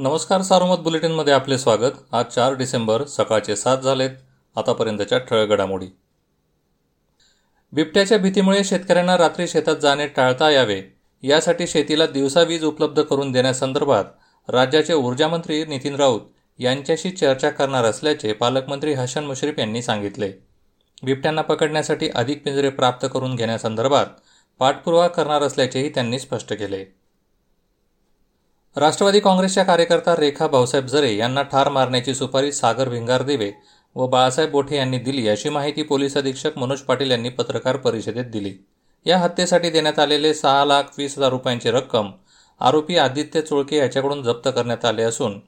नमस्कार सारोमत बुलेटिनमध्ये आपले स्वागत. आज चार डिसेंबर सकाळचे सात झालेत. आतापर्यंतच्या ठळक घडामोडी. बिबट्याच्या भीतीमुळे शेतकऱ्यांना रात्री शेतात जाणे टाळता यावे. यासाठी शेतीला दिवसा वीज उपलब्ध करून देण्यासंदर्भात राज्याचे ऊर्जामंत्री नितीन राऊत यांच्याशी चर्चा करणार असल्याचे पालकमंत्री हसन मुश्रीफ यांनी सांगितले. बिबट्यांना पकडण्यासाठी अधिक पिंजरे प्राप्त करून घेण्यासंदर्भात पाठपुरावा करणार असल्याचेही त्यांनी स्पष्ट केले. राष्ट्रवादी काँग्रेसच्या कार्यकर्ता रेखा भाऊसाहेब जरे यांना ठार मारण्याची सुपारी सागर भिंगारदेवे व बाळासाहेब बोठे यांनी दिली अशी माहिती पोलीस अधीक्षक मनोज पाटील यांनी पत्रकार परिषदेत दिली. या हत्येसाठी देण्यात आलेले सहा लाख वीस हजार रुपयांची रक्कम आरोपी आदित्य चोळके याच्याकडून जप्त करण्यात आले असून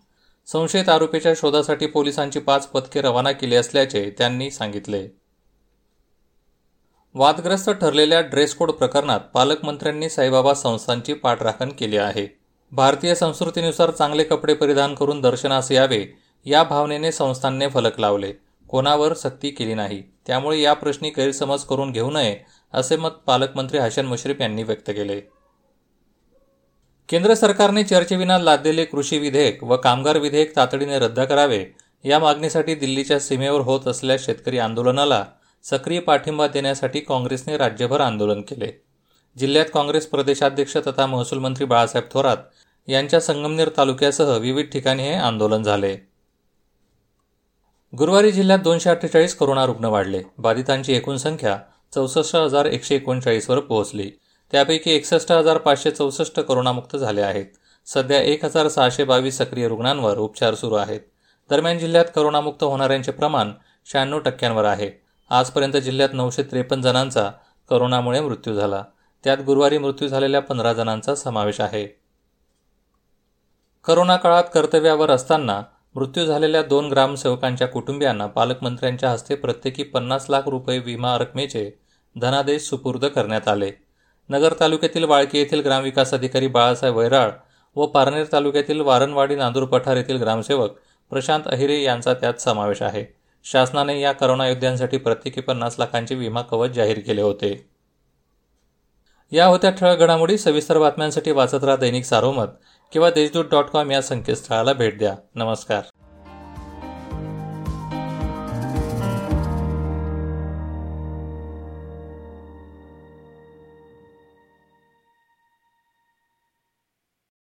संशयित आरोपीच्या शोधासाठी पोलिसांची पाच पथके रवाना केली असल्याचे त्यांनी सांगितले. वादग्रस्त ठरलेल्या ड्रेस कोड प्रकरणात पालकमंत्र्यांनी साईबाबा संस्थांची पाठराखण केली आहे. भारतीय संस्कृतीनुसार चांगले कपडे परिधान करून दर्शनास यावे या भावनेने संस्थांनी फलक लावले. कोणावर सक्ती केली नाही. त्यामुळे या प्रश्नी गैरसमज करून घेऊ नये असे मत पालकमंत्री हसन मुश्रीफ यांनी व्यक्त केले. केंद्र सरकारने चर्चेविना लादलेले कृषी विधेयक व कामगार विधेयक तातडीने रद्द करावे या मागणीसाठी दिल्लीच्या सीमेवर होत असलेल्या शेतकरी आंदोलनाला सक्रिय पाठिंबा देण्यासाठी काँग्रेसने राज्यभर आंदोलन केले. जिल्ह्यात काँग्रेस प्रदेशाध्यक्ष तथा महसूल मंत्री बाळासाहेब थोरात यांच्या संगमनेर तालुक्यासह विविध ठिकाणी हे आंदोलन झाले. गुरुवारी जिल्ह्यात दोनशे अठ्ठेचाळीस कोरोना रुग्ण वाढले. बाधितांची एकूण संख्या चौसष्ट हजार एकशे एकोणचाळीसवर पोहोचली. त्यापैकी एकसष्ट हजार पाचशे चौसष्ट कोरोनामुक्त झाले आहेत. सध्या एक हजार सहाशे बावीस सक्रिय रुग्णांवर उपचार सुरू आहेत. दरम्यान जिल्ह्यात करोनामुक्त होणाऱ्यांचे प्रमाण शहाण्णव टक्क्यांवर आहे. आजपर्यंत जिल्ह्यात नऊशे त्रेपन्न जणांचा करोनामुळे मृत्यू झाला. त्यात गुरुवारी मृत्यू झालेल्या पंधरा जणांचा समावेश आहे. करोना काळात कर्तव्यावर असताना मृत्यू झालेल्या दोन ग्रामसेवकांच्या कुटुंबियांना पालकमंत्र्यांच्या हस्ते प्रत्येकी पन्नास लाख रुपये विमा रकमेचे धनादेश सुपूर्द करण्यात आले. नगर तालुक्यातील वाळकी येथील ग्रामविकास अधिकारी बाळासाहेब वैराळ व पारनेर तालुक्यातील वारणवाडी नांदूर पठार येथील ग्रामसेवक प्रशांत अहिरे यांचा त्यात समावेश आहे. शासनाने या करोना योद्ध्यांसाठी प्रत्येकी पन्नास लाखांचे विमा कवच जाहीर केले होते. या होत्या ठळक घडामोडी सविस्तर बातम्यांसाठी वाचत राहा दैनिक सारोमत किंवा देशदूत डॉट कॉम या संकेतस्थळाला भेट द्या. नमस्कार.